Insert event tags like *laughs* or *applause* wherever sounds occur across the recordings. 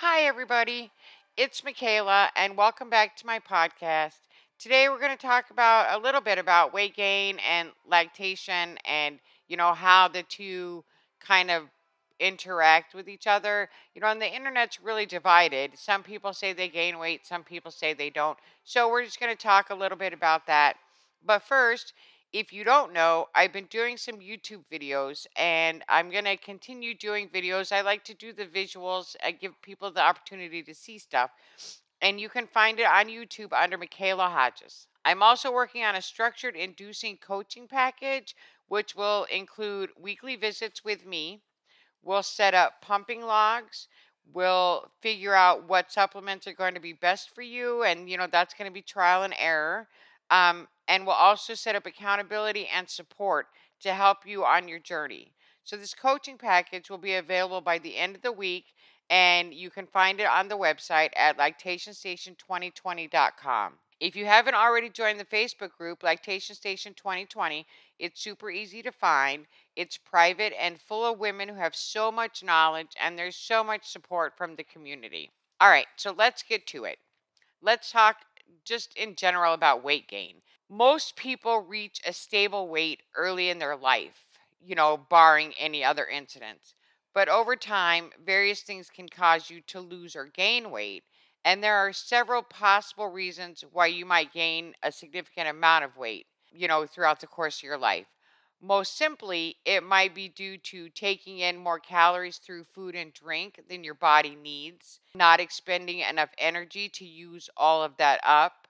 Hi, everybody. It's Michaela, and welcome back to my podcast. Today, we're going to talk about a little bit about weight gain and lactation, and you know how the two kind of interact with each other. You know, and the internet's really divided. Some people say they gain weight, some people say they don't. So, we're just going to talk a little bit about that. But first, if you don't know, I've been doing some YouTube videos and I'm going to continue doing videos. I like to do the visuals, I give people the opportunity to see stuff. And you can find it on YouTube under Michaela Hodges. I'm also working on a structured inducing coaching package, which will include weekly visits with me. We'll set up pumping logs. We'll figure out what supplements are going to be best for you. And, you know, that's going to be trial and error. Um, and we'll also set up accountability and support to help you on your journey. So, this coaching package will be available by the end of the week, and you can find it on the website at lactationstation2020.com. If you haven't already joined the Facebook group, Lactation Station 2020, it's super easy to find. It's private and full of women who have so much knowledge, and there's so much support from the community. All right, so let's get to it. Let's talk just in general about weight gain. Most people reach a stable weight early in their life, you know, barring any other incidents. But over time, various things can cause you to lose or gain weight. And there are several possible reasons why you might gain a significant amount of weight, you know, throughout the course of your life. Most simply, it might be due to taking in more calories through food and drink than your body needs, not expending enough energy to use all of that up.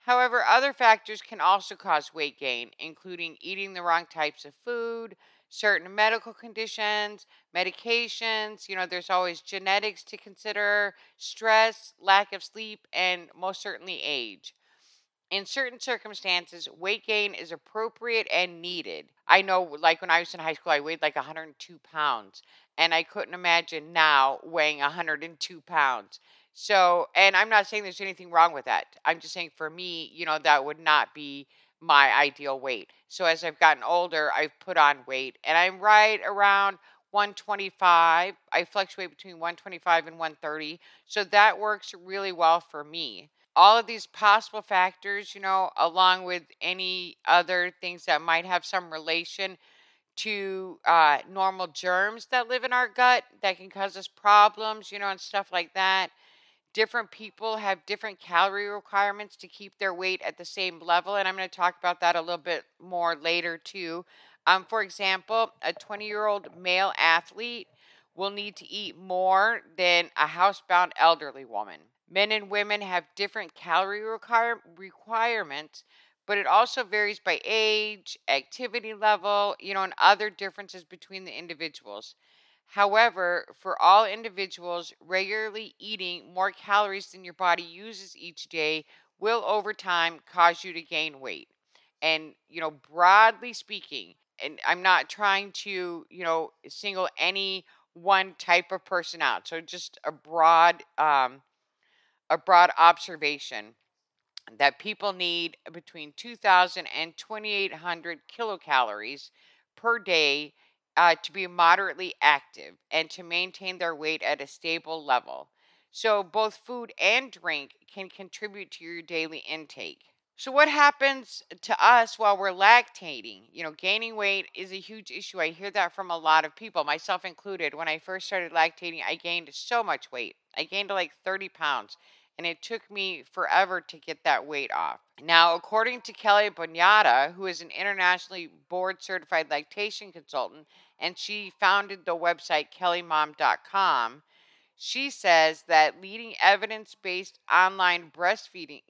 However, other factors can also cause weight gain, including eating the wrong types of food, certain medical conditions, medications. You know, there's always genetics to consider, stress, lack of sleep, and most certainly age. In certain circumstances, weight gain is appropriate and needed. I know, like when I was in high school, I weighed like 102 pounds, and I couldn't imagine now weighing 102 pounds. So, and I'm not saying there's anything wrong with that. I'm just saying for me, you know, that would not be my ideal weight. So, as I've gotten older, I've put on weight, and I'm right around 125. I fluctuate between 125 and 130. So, that works really well for me all of these possible factors, you know, along with any other things that might have some relation to uh, normal germs that live in our gut that can cause us problems, you know, and stuff like that. Different people have different calorie requirements to keep their weight at the same level, and I'm going to talk about that a little bit more later too. Um, for example, a 20 year old male athlete will need to eat more than a housebound elderly woman. Men and women have different calorie require- requirements, but it also varies by age, activity level, you know, and other differences between the individuals. However, for all individuals, regularly eating more calories than your body uses each day will over time cause you to gain weight. And, you know, broadly speaking, and I'm not trying to, you know, single any one type of person out. So just a broad um, a broad observation that people need between 2,000 and 2,800 kilocalories per day uh, to be moderately active and to maintain their weight at a stable level. So, both food and drink can contribute to your daily intake. So, what happens to us while we're lactating? You know, gaining weight is a huge issue. I hear that from a lot of people, myself included. When I first started lactating, I gained so much weight. I gained like 30 pounds and it took me forever to get that weight off. Now, according to Kelly Bonyata, who is an internationally board certified lactation consultant, and she founded the website kellymom.com, she says that leading evidence based online breastfeeding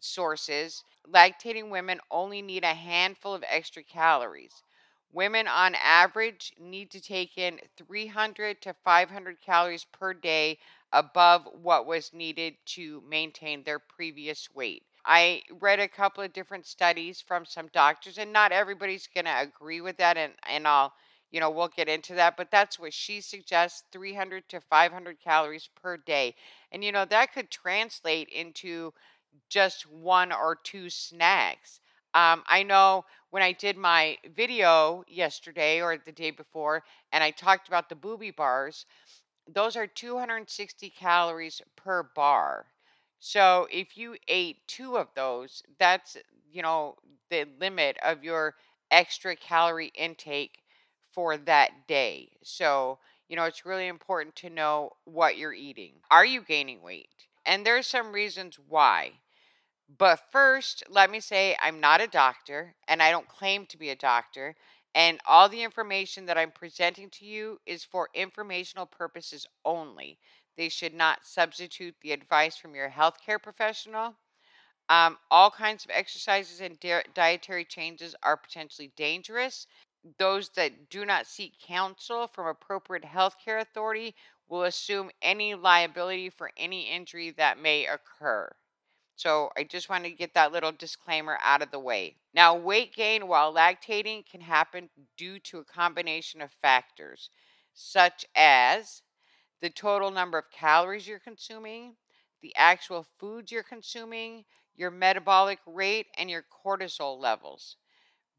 sources, lactating women only need a handful of extra calories. Women on average need to take in 300 to 500 calories per day above what was needed to maintain their previous weight. I read a couple of different studies from some doctors, and not everybody's going to agree with that, and, and I'll, you know, we'll get into that, but that's what she suggests 300 to 500 calories per day. And, you know, that could translate into just one or two snacks. Um, I know when I did my video yesterday or the day before, and I talked about the booby bars, those are 260 calories per bar. So if you ate two of those, that's, you know, the limit of your extra calorie intake for that day. So, you know, it's really important to know what you're eating. Are you gaining weight? And there's some reasons why. But first, let me say I'm not a doctor and I don't claim to be a doctor. And all the information that I'm presenting to you is for informational purposes only. They should not substitute the advice from your healthcare professional. Um, all kinds of exercises and di- dietary changes are potentially dangerous. Those that do not seek counsel from appropriate healthcare authority will assume any liability for any injury that may occur. So I just want to get that little disclaimer out of the way. Now, weight gain while lactating can happen due to a combination of factors, such as the total number of calories you're consuming, the actual foods you're consuming, your metabolic rate, and your cortisol levels.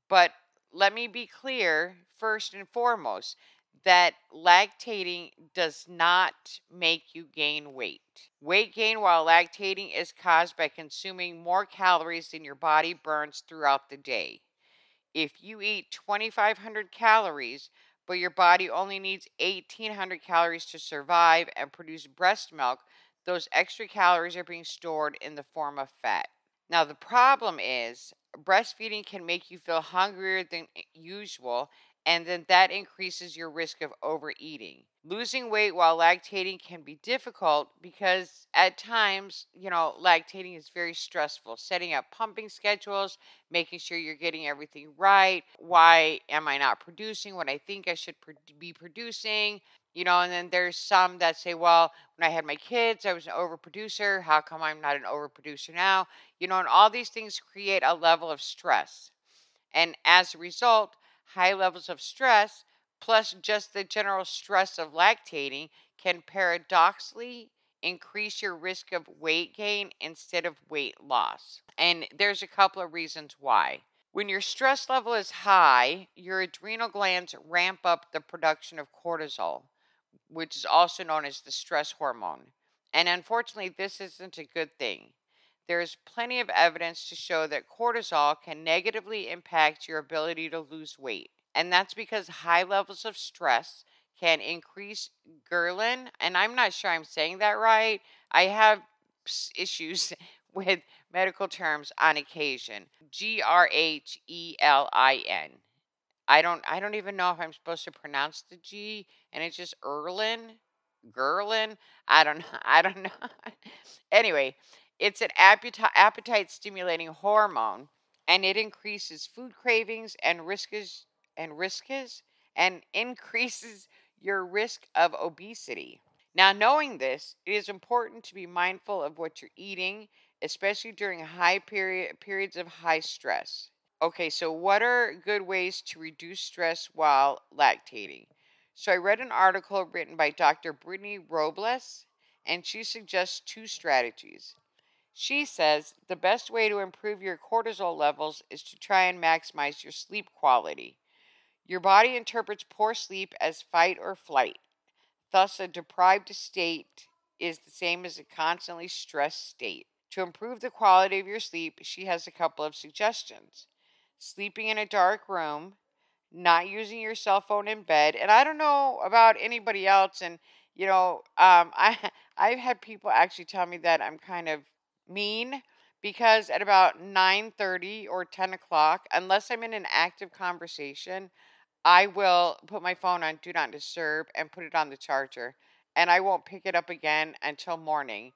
But let me be clear first and foremost that lactating does not make you gain weight. Weight gain while lactating is caused by consuming more calories than your body burns throughout the day. If you eat 2,500 calories, but your body only needs 1,800 calories to survive and produce breast milk, those extra calories are being stored in the form of fat. Now, the problem is breastfeeding can make you feel hungrier than usual and then that increases your risk of overeating. Losing weight while lactating can be difficult because at times, you know, lactating is very stressful. Setting up pumping schedules, making sure you're getting everything right. Why am I not producing what I think I should be producing? You know, and then there's some that say, well, when I had my kids, I was an overproducer. How come I'm not an overproducer now? You know, and all these things create a level of stress. And as a result, high levels of stress plus just the general stress of lactating can paradoxically increase your risk of weight gain instead of weight loss. And there's a couple of reasons why. When your stress level is high, your adrenal glands ramp up the production of cortisol, which is also known as the stress hormone. And unfortunately, this isn't a good thing. There is plenty of evidence to show that cortisol can negatively impact your ability to lose weight. And that's because high levels of stress can increase ghrelin. And I'm not sure I'm saying that right. I have *laughs* issues with medical terms on occasion. G R H E L I N. I don't I don't even know if I'm supposed to pronounce the G and it's just Erlin, Gerlin. *laughs* I don't know. I don't know. anyway, it's an appetite stimulating hormone and it increases food cravings and risks and risks and *laughs* increases your risk of obesity. Now, knowing this, it is important to be mindful of what you're eating, especially during high period periods of high stress. Okay, so what are good ways to reduce stress while lactating? So I read an article written by Dr. Brittany Robles, and she suggests two strategies. She says the best way to improve your cortisol levels is to try and maximize your sleep quality. Your body interprets poor sleep as fight or flight. Thus, a deprived state is the same as a constantly stressed state. To improve the quality of your sleep, she has a couple of suggestions sleeping in a dark room, not using your cell phone in bed. And I don't know about anybody else, and you know, um, *laughs* I I've had people actually tell me that I'm kind of mean because at about 9:30 or 10 o'clock, unless I'm in an active conversation, I will put my phone on do not disturb and put it on the charger, and I won't pick it up again until morning.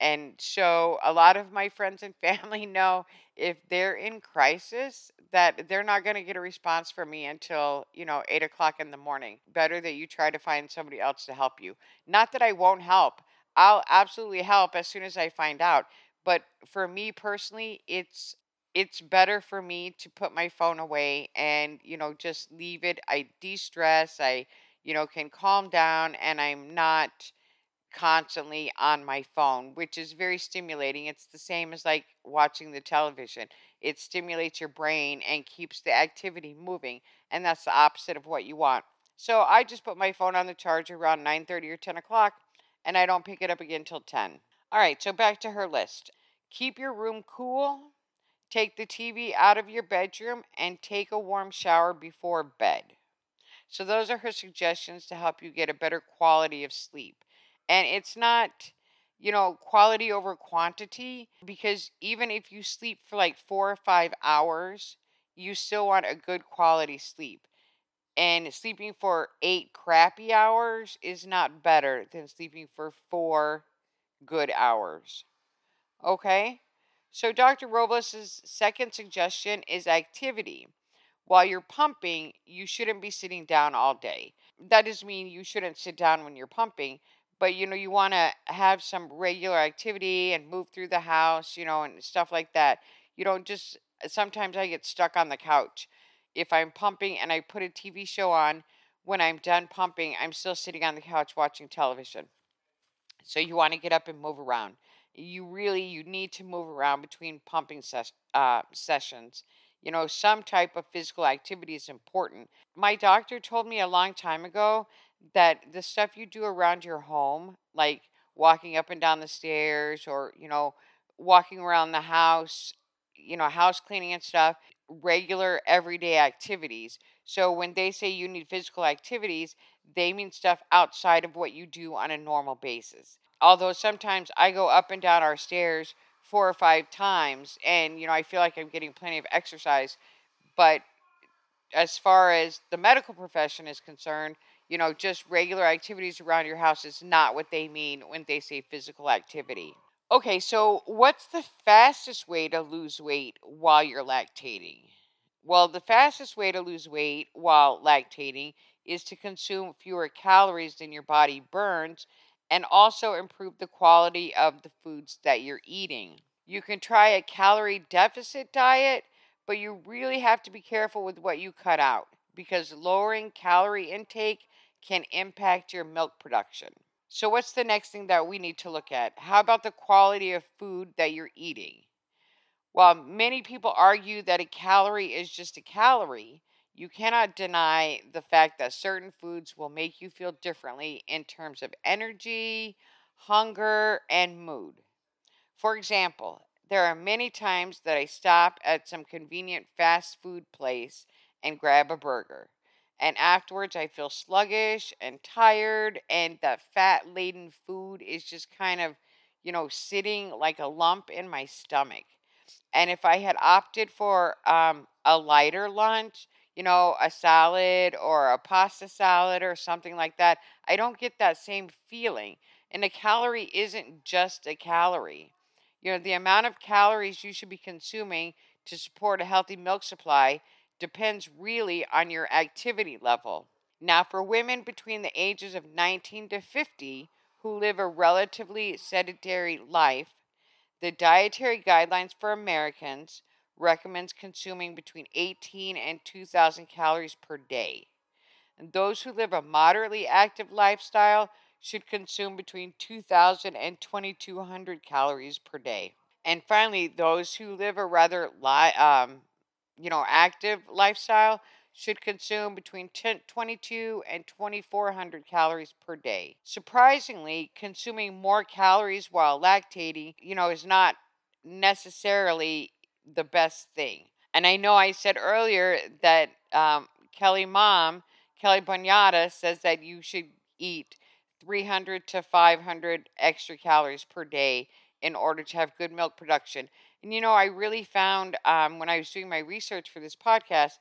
And so a lot of my friends and family *laughs* know if they're in crisis that they're not going to get a response from me until you know eight o'clock in the morning. Better that you try to find somebody else to help you. Not that I won't help. I'll absolutely help as soon as I find out. But for me personally, it's it's better for me to put my phone away and you know just leave it. I de-stress. I you know can calm down and I'm not constantly on my phone, which is very stimulating. It's the same as like watching the television. It stimulates your brain and keeps the activity moving, and that's the opposite of what you want. So I just put my phone on the charger around 9:30 or 10 o'clock, and I don't pick it up again till 10. All right, so back to her list. Keep your room cool. Take the TV out of your bedroom and take a warm shower before bed. So, those are her suggestions to help you get a better quality of sleep. And it's not, you know, quality over quantity because even if you sleep for like four or five hours, you still want a good quality sleep. And sleeping for eight crappy hours is not better than sleeping for four good hours. Okay? So, Dr. Robles' second suggestion is activity. While you're pumping, you shouldn't be sitting down all day. That doesn't mean you shouldn't sit down when you're pumping, but you know, you want to have some regular activity and move through the house, you know, and stuff like that. You don't just, sometimes I get stuck on the couch. If I'm pumping and I put a TV show on, when I'm done pumping, I'm still sitting on the couch watching television. So you want to get up and move around. You really you need to move around between pumping ses- uh, sessions you know, some type of physical activity is important. My doctor told me a long time ago that the stuff you do around your home, like walking up and down the stairs or, you know, walking around the house, you know, house cleaning and stuff, regular everyday activities. So when they say you need physical activities, they mean stuff outside of what you do on a normal basis. Although sometimes I go up and down our stairs four or five times and you know i feel like i'm getting plenty of exercise but as far as the medical profession is concerned you know just regular activities around your house is not what they mean when they say physical activity okay so what's the fastest way to lose weight while you're lactating well the fastest way to lose weight while lactating is to consume fewer calories than your body burns and also improve the quality of the foods that you're eating. You can try a calorie deficit diet, but you really have to be careful with what you cut out because lowering calorie intake can impact your milk production. So, what's the next thing that we need to look at? How about the quality of food that you're eating? While many people argue that a calorie is just a calorie, you cannot deny the fact that certain foods will make you feel differently in terms of energy, hunger, and mood. For example, there are many times that I stop at some convenient fast food place and grab a burger. And afterwards, I feel sluggish and tired, and that fat laden food is just kind of, you know, sitting like a lump in my stomach. And if I had opted for um, a lighter lunch, you know, a salad or a pasta salad or something like that, I don't get that same feeling. And a calorie isn't just a calorie. You know, the amount of calories you should be consuming to support a healthy milk supply depends really on your activity level. Now, for women between the ages of 19 to 50 who live a relatively sedentary life, the dietary guidelines for Americans recommends consuming between 18 and 2,000 calories per day. And those who live a moderately active lifestyle should consume between 2,000 and 2,200 calories per day. And finally, those who live a rather li- um, you know active lifestyle should consume between 10, 22 and 2400 calories per day. Surprisingly, consuming more calories while lactating, you know, is not necessarily the best thing. And I know I said earlier that um, Kelly Mom, Kelly Bonyata, says that you should eat 300 to 500 extra calories per day in order to have good milk production. And you know, I really found um, when I was doing my research for this podcast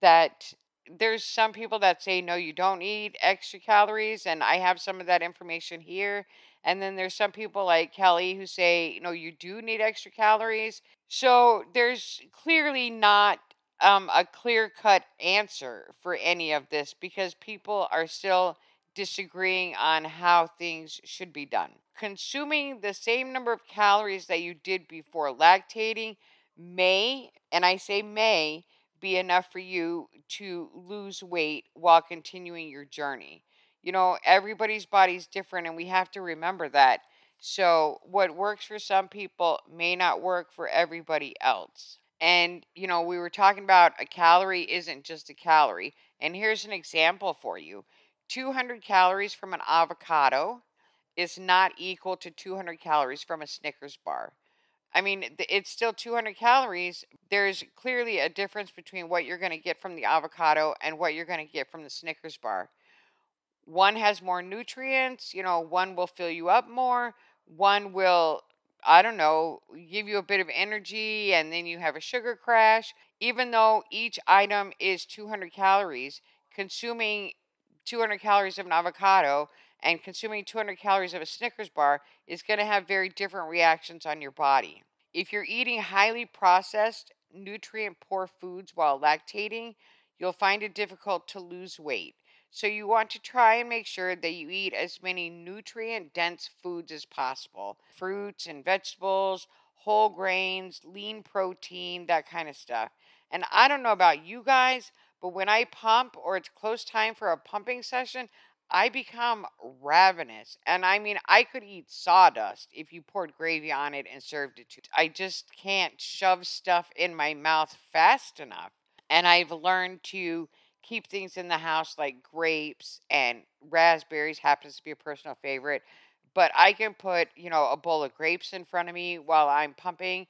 that there's some people that say no you don't eat extra calories and i have some of that information here. And then there's some people like kelly who say know you do need extra calories. So there's clearly not um, a clear cut answer for any of this because people are still disagreeing on how things should be done consuming the same number of calories that you did before lactating may and i say may be enough for you to lose weight while continuing your journey. You know, everybody's body's different, and we have to remember that. So, what works for some people may not work for everybody else. And, you know, we were talking about a calorie isn't just a calorie. And here's an example for you 200 calories from an avocado is not equal to 200 calories from a Snickers bar. I mean, it's still 200 calories. There's clearly a difference between what you're going to get from the avocado and what you're going to get from the Snickers bar. One has more nutrients, you know, one will fill you up more, one will, I don't know, give you a bit of energy and then you have a sugar crash. Even though each item is 200 calories, consuming 200 calories of an avocado and consuming 200 calories of a Snickers bar is going to have very different reactions on your body. If you're eating highly processed, nutrient poor foods while lactating, you'll find it difficult to lose weight. So, you want to try and make sure that you eat as many nutrient dense foods as possible fruits and vegetables, whole grains, lean protein, that kind of stuff. And I don't know about you guys, but when I pump or it's close time for a pumping session, I become ravenous. And I mean, I could eat sawdust if you poured gravy on it and served it to. I just can't shove stuff in my mouth fast enough. And I've learned to keep things in the house like grapes and raspberries happens to be a personal favorite. But I can put, you know, a bowl of grapes in front of me while I'm pumping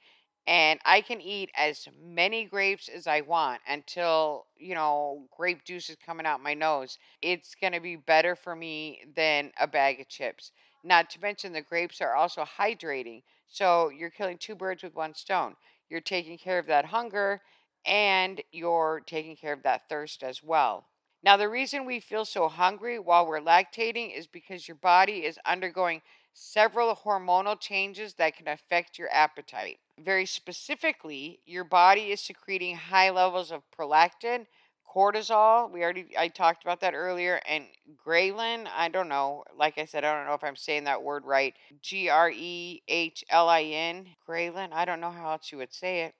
and I can eat as many grapes as I want until, you know, grape juice is coming out my nose. It's going to be better for me than a bag of chips. Not to mention, the grapes are also hydrating. So you're killing two birds with one stone. You're taking care of that hunger and you're taking care of that thirst as well. Now, the reason we feel so hungry while we're lactating is because your body is undergoing several hormonal changes that can affect your appetite very specifically, your body is secreting high levels of prolactin, cortisol. We already I talked about that earlier, and ghrelin. I don't know. Like I said, I don't know if I'm saying that word right. G R E H L I N. Ghrelin. I don't know how else you would say it.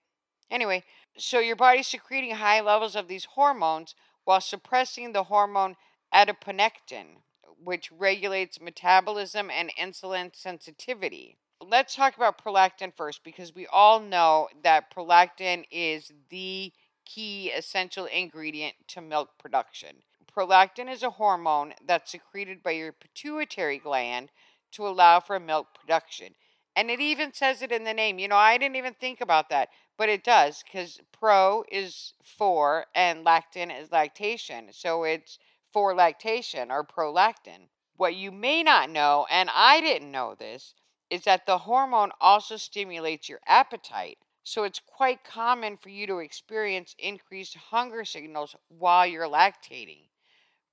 Anyway, so your body's secreting high levels of these hormones while suppressing the hormone adiponectin, which regulates metabolism and insulin sensitivity let's talk about prolactin first because we all know that prolactin is the key essential ingredient to milk production. Prolactin is a hormone that's secreted by your pituitary gland to allow for milk production. And it even says it in the name. You know, I didn't even think about that, but it does because pro is for and lactin is lactation. So it's for lactation or prolactin. What you may not know, and I didn't know this, is that the hormone also stimulates your appetite. So it's quite common for you to experience increased hunger signals while you're lactating.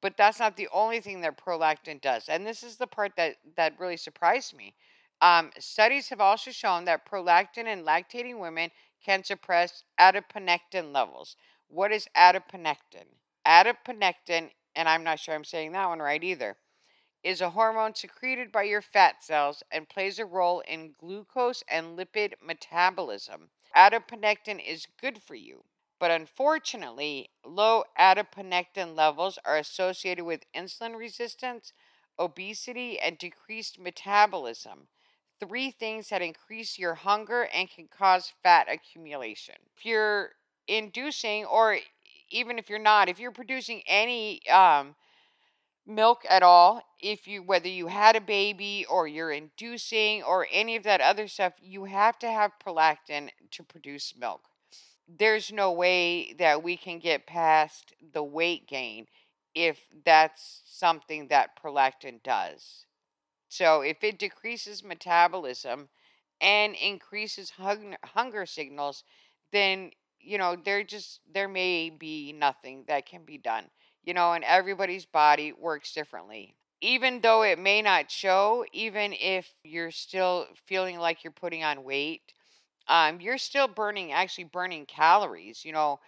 But that's not the only thing that prolactin does. And this is the part that, that really surprised me. Um, studies have also shown that prolactin in lactating women can suppress adiponectin levels. What is adiponectin? Adiponectin, and I'm not sure I'm saying that one right either is a hormone secreted by your fat cells and plays a role in glucose and lipid metabolism. Adiponectin is good for you, but unfortunately, low adiponectin levels are associated with insulin resistance, obesity, and decreased metabolism. Three things that increase your hunger and can cause fat accumulation. If you're inducing, or even if you're not, if you're producing any um, milk at all if you whether you had a baby or you're inducing or any of that other stuff you have to have prolactin to produce milk. There's no way that we can get past the weight gain if that's something that prolactin does. So if it decreases metabolism and increases hunger, hunger signals then you know there just there may be nothing that can be done you know, and everybody's body works differently. Even though it may not show, even if you're still feeling like you're putting on weight, um, you're still burning, actually burning calories. You know,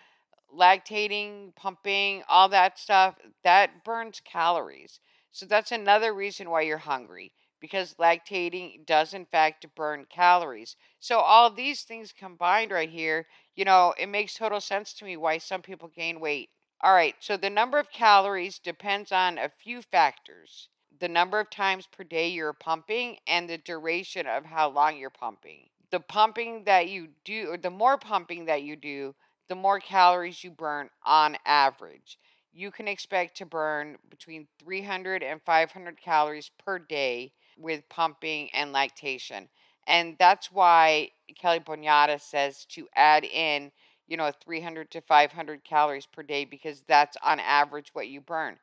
lactating, pumping, all that stuff, that burns calories. So that's another reason why you're hungry because lactating does in fact burn calories. So all these things combined right here, you know, it makes total sense to me why some people gain weight all right, so the number of calories depends on a few factors the number of times per day you're pumping and the duration of how long you're pumping. The pumping that you do, or the more pumping that you do, the more calories you burn on average. you can expect to burn between 300 and 500 calories per day with pumping and lactation. And that's why Kelly Bonyata says to add in, you know, 300 to 500 calories per day because that's on average what you burn.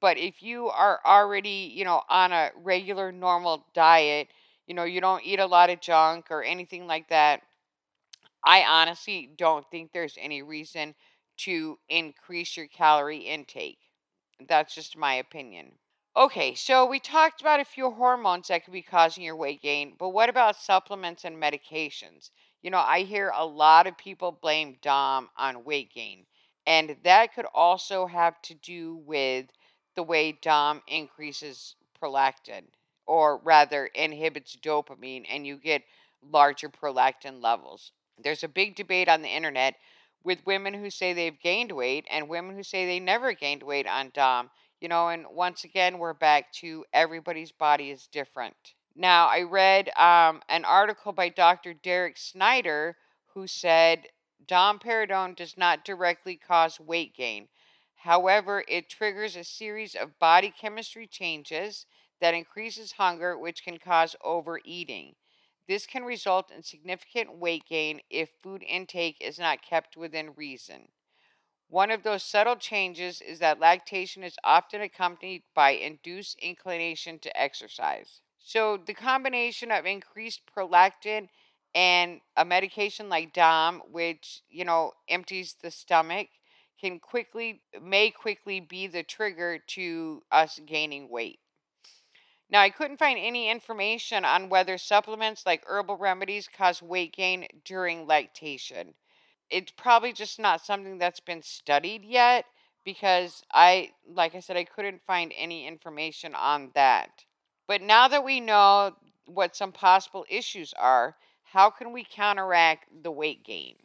But if you are already, you know, on a regular normal diet, you know, you don't eat a lot of junk or anything like that, I honestly don't think there's any reason to increase your calorie intake. That's just my opinion. Okay, so we talked about a few hormones that could be causing your weight gain, but what about supplements and medications? You know, I hear a lot of people blame DOM on weight gain, and that could also have to do with the way DOM increases prolactin, or rather inhibits dopamine, and you get larger prolactin levels. There's a big debate on the internet with women who say they've gained weight and women who say they never gained weight on DOM. You know, and once again, we're back to everybody's body is different. Now, I read um, an article by Dr. Derek Snyder who said domperidone does not directly cause weight gain. However, it triggers a series of body chemistry changes that increases hunger, which can cause overeating. This can result in significant weight gain if food intake is not kept within reason. One of those subtle changes is that lactation is often accompanied by induced inclination to exercise. So, the combination of increased prolactin and a medication like DOM, which, you know, empties the stomach, can quickly, may quickly be the trigger to us gaining weight. Now, I couldn't find any information on whether supplements like herbal remedies cause weight gain during lactation. It's probably just not something that's been studied yet because I, like I said, I couldn't find any information on that. But now that we know what some possible issues are, how can we counteract the weight gain?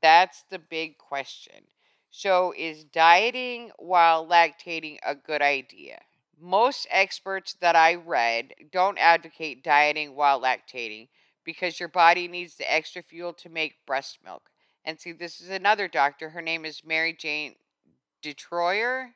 That's the big question. So, is dieting while lactating a good idea? Most experts that I read don't advocate dieting while lactating because your body needs the extra fuel to make breast milk. And see, this is another doctor. Her name is Mary Jane Detroyer.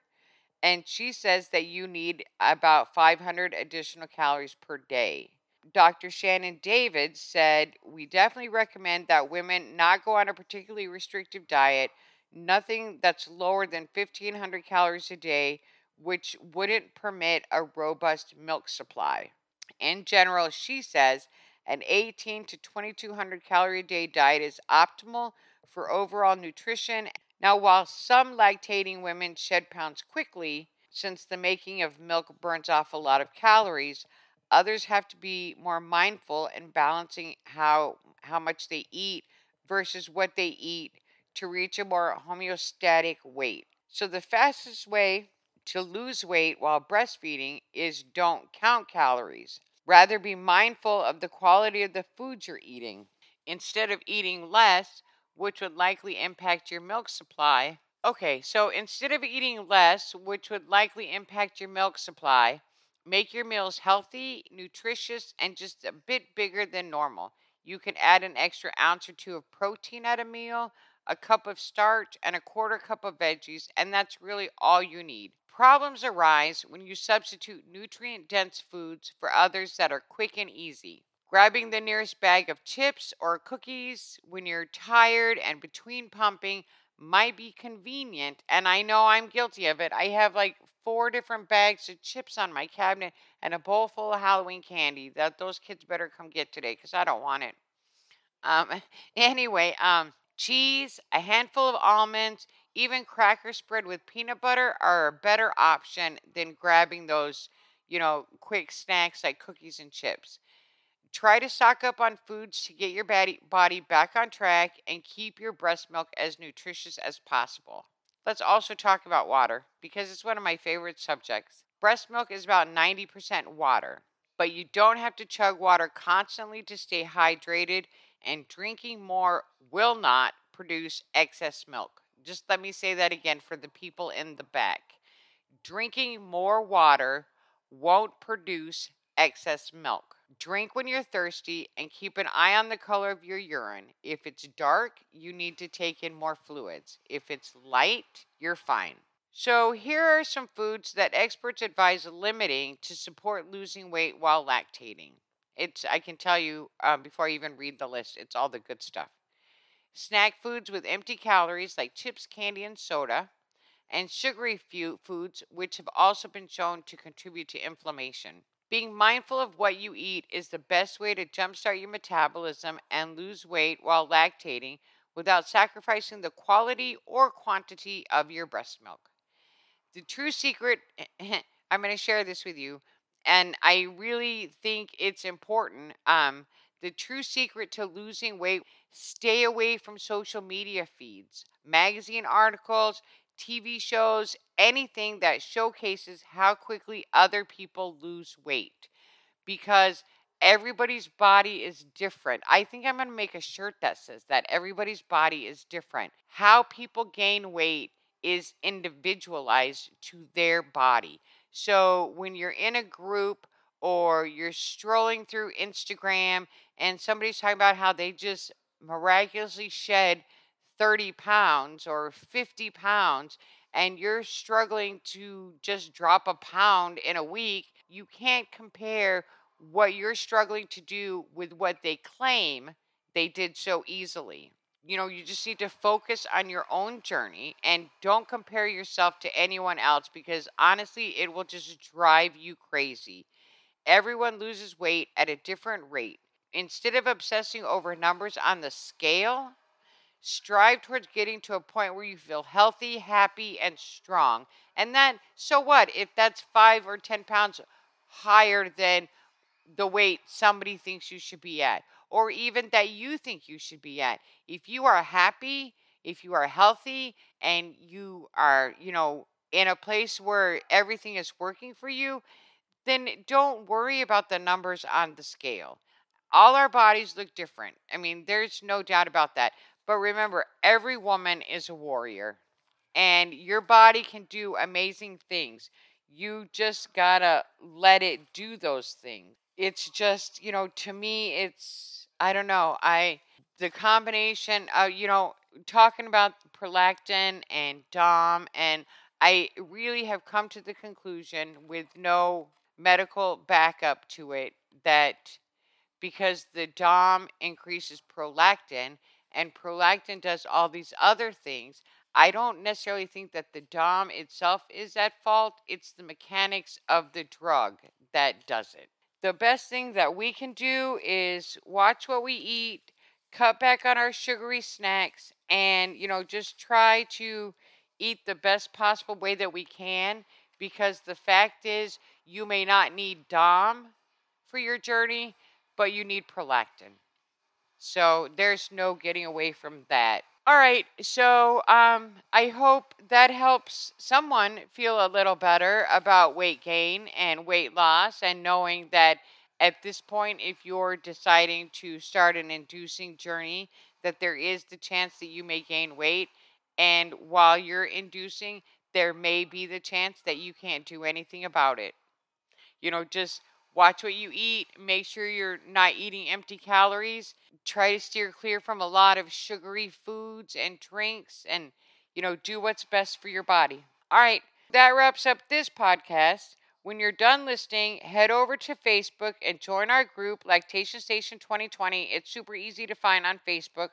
And she says that you need about 500 additional calories per day. Dr. Shannon David said, We definitely recommend that women not go on a particularly restrictive diet, nothing that's lower than 1500 calories a day which wouldn't permit a robust milk supply. In general, she says an 18 to 2200 calorie a day diet is optimal for overall nutrition. Now, while some lactating women shed pounds quickly, since the making of milk burns off a lot of calories, others have to be more mindful in balancing how how much they eat versus what they eat to reach a more homeostatic weight. So the fastest way to lose weight while breastfeeding is don't count calories. Rather, be mindful of the quality of the foods you're eating. Instead of eating less, which would likely impact your milk supply. Okay, so instead of eating less, which would likely impact your milk supply, make your meals healthy, nutritious, and just a bit bigger than normal. You can add an extra ounce or two of protein at a meal, a cup of starch, and a quarter cup of veggies, and that's really all you need. Problems arise when you substitute nutrient dense foods for others that are quick and easy. Grabbing the nearest bag of chips or cookies when you're tired and between pumping might be convenient, and I know I'm guilty of it. I have like four different bags of chips on my cabinet and a bowl full of Halloween candy that those kids better come get today because I don't want it. Um, *laughs* anyway, um, cheese, a handful of almonds, even cracker spread with peanut butter are a better option than grabbing those, you know, quick snacks like cookies and chips. Try to stock up on foods to get your body back on track and keep your breast milk as nutritious as possible. Let's also talk about water because it's one of my favorite subjects. Breast milk is about 90% water, but you don't have to chug water constantly to stay hydrated, and drinking more will not produce excess milk. Just let me say that again for the people in the back. Drinking more water won't produce excess milk. Drink when you're thirsty and keep an eye on the color of your urine. If it's dark, you need to take in more fluids. If it's light, you're fine. So, here are some foods that experts advise limiting to support losing weight while lactating. It's, I can tell you um, before I even read the list, it's all the good stuff. Snack foods with empty calories like chips, candy, and soda, and sugary foods, which have also been shown to contribute to inflammation. Being mindful of what you eat is the best way to jumpstart your metabolism and lose weight while lactating without sacrificing the quality or quantity of your breast milk. The true secret, *laughs* I'm going to share this with you, and I really think it's important. Um, the true secret to losing weight stay away from social media feeds, magazine articles, TV shows, anything that showcases how quickly other people lose weight. Because everybody's body is different. I think I'm going to make a shirt that says that everybody's body is different. How people gain weight is individualized to their body. So when you're in a group or you're strolling through Instagram and somebody's talking about how they just miraculously shed 30 pounds or 50 pounds and you're struggling to just drop a pound in a week, you can't compare what you're struggling to do with what they claim they did so easily. You know, you just need to focus on your own journey and don't compare yourself to anyone else because honestly, it will just drive you crazy. Everyone loses weight at a different rate. Instead of obsessing over numbers on the scale, strive towards getting to a point where you feel healthy, happy, and strong. And then, so what if that's five or 10 pounds higher than the weight somebody thinks you should be at, or even that you think you should be at? If you are happy, if you are healthy, and you are, you know, in a place where everything is working for you, then don't worry about the numbers on the scale. All our bodies look different. I mean, there's no doubt about that. But remember, every woman is a warrior, and your body can do amazing things. You just gotta let it do those things. It's just, you know, to me, it's, I don't know, I, the combination of, you know, talking about prolactin and DOM, and I really have come to the conclusion with no medical backup to it that because the DOM increases prolactin and prolactin does all these other things. I don't necessarily think that the DOM itself is at fault. It's the mechanics of the drug that does it. The best thing that we can do is watch what we eat, cut back on our sugary snacks, and, you know, just try to eat the best possible way that we can because the fact is you may not need DOM for your journey, but you need prolactin. So there's no getting away from that. All right, so um, I hope that helps someone feel a little better about weight gain and weight loss, and knowing that at this point, if you're deciding to start an inducing journey, that there is the chance that you may gain weight. And while you're inducing, there may be the chance that you can't do anything about it. You know, just watch what you eat, make sure you're not eating empty calories try to steer clear from a lot of sugary foods and drinks and, you know, do what's best for your body. All right, that wraps up this podcast. When you're done listening, head over to Facebook and join our group, Lactation Station 2020. It's super easy to find on Facebook.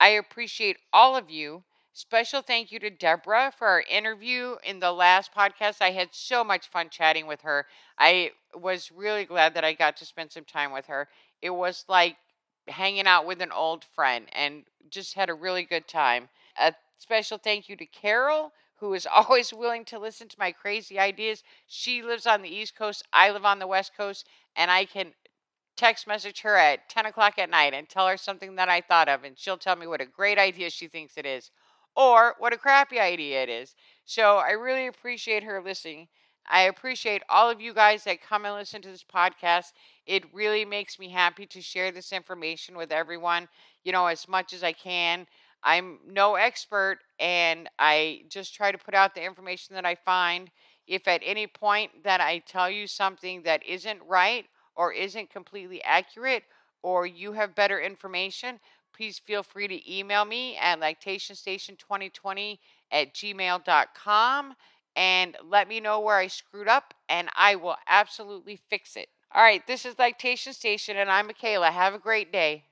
I appreciate all of you. Special thank you to Deborah for our interview in the last podcast. I had so much fun chatting with her. I was really glad that I got to spend some time with her. It was like hanging out with an old friend and just had a really good time. A special thank you to Carol, who is *laughs* always willing to listen to my crazy ideas. She lives on the East Coast, I live on the West Coast, and I can text message her at 10 o'clock at night and tell her something that I thought of, and she'll tell me what a great idea she thinks it is or what a crappy idea it is. So I really appreciate her listening. I appreciate all of you guys that come and listen to this podcast. It really makes me happy to share this information with everyone, you know, as much as I can. I'm no expert and I just try to put out the information that I find. If at any point that I tell you something that isn't right or isn't completely accurate or you have better information, please feel free to email me at lactationstation2020 at gmail.com and let me know where I screwed up, and I will absolutely fix it. All right, this is Lactation Station, and I'm Michaela. Have a great day.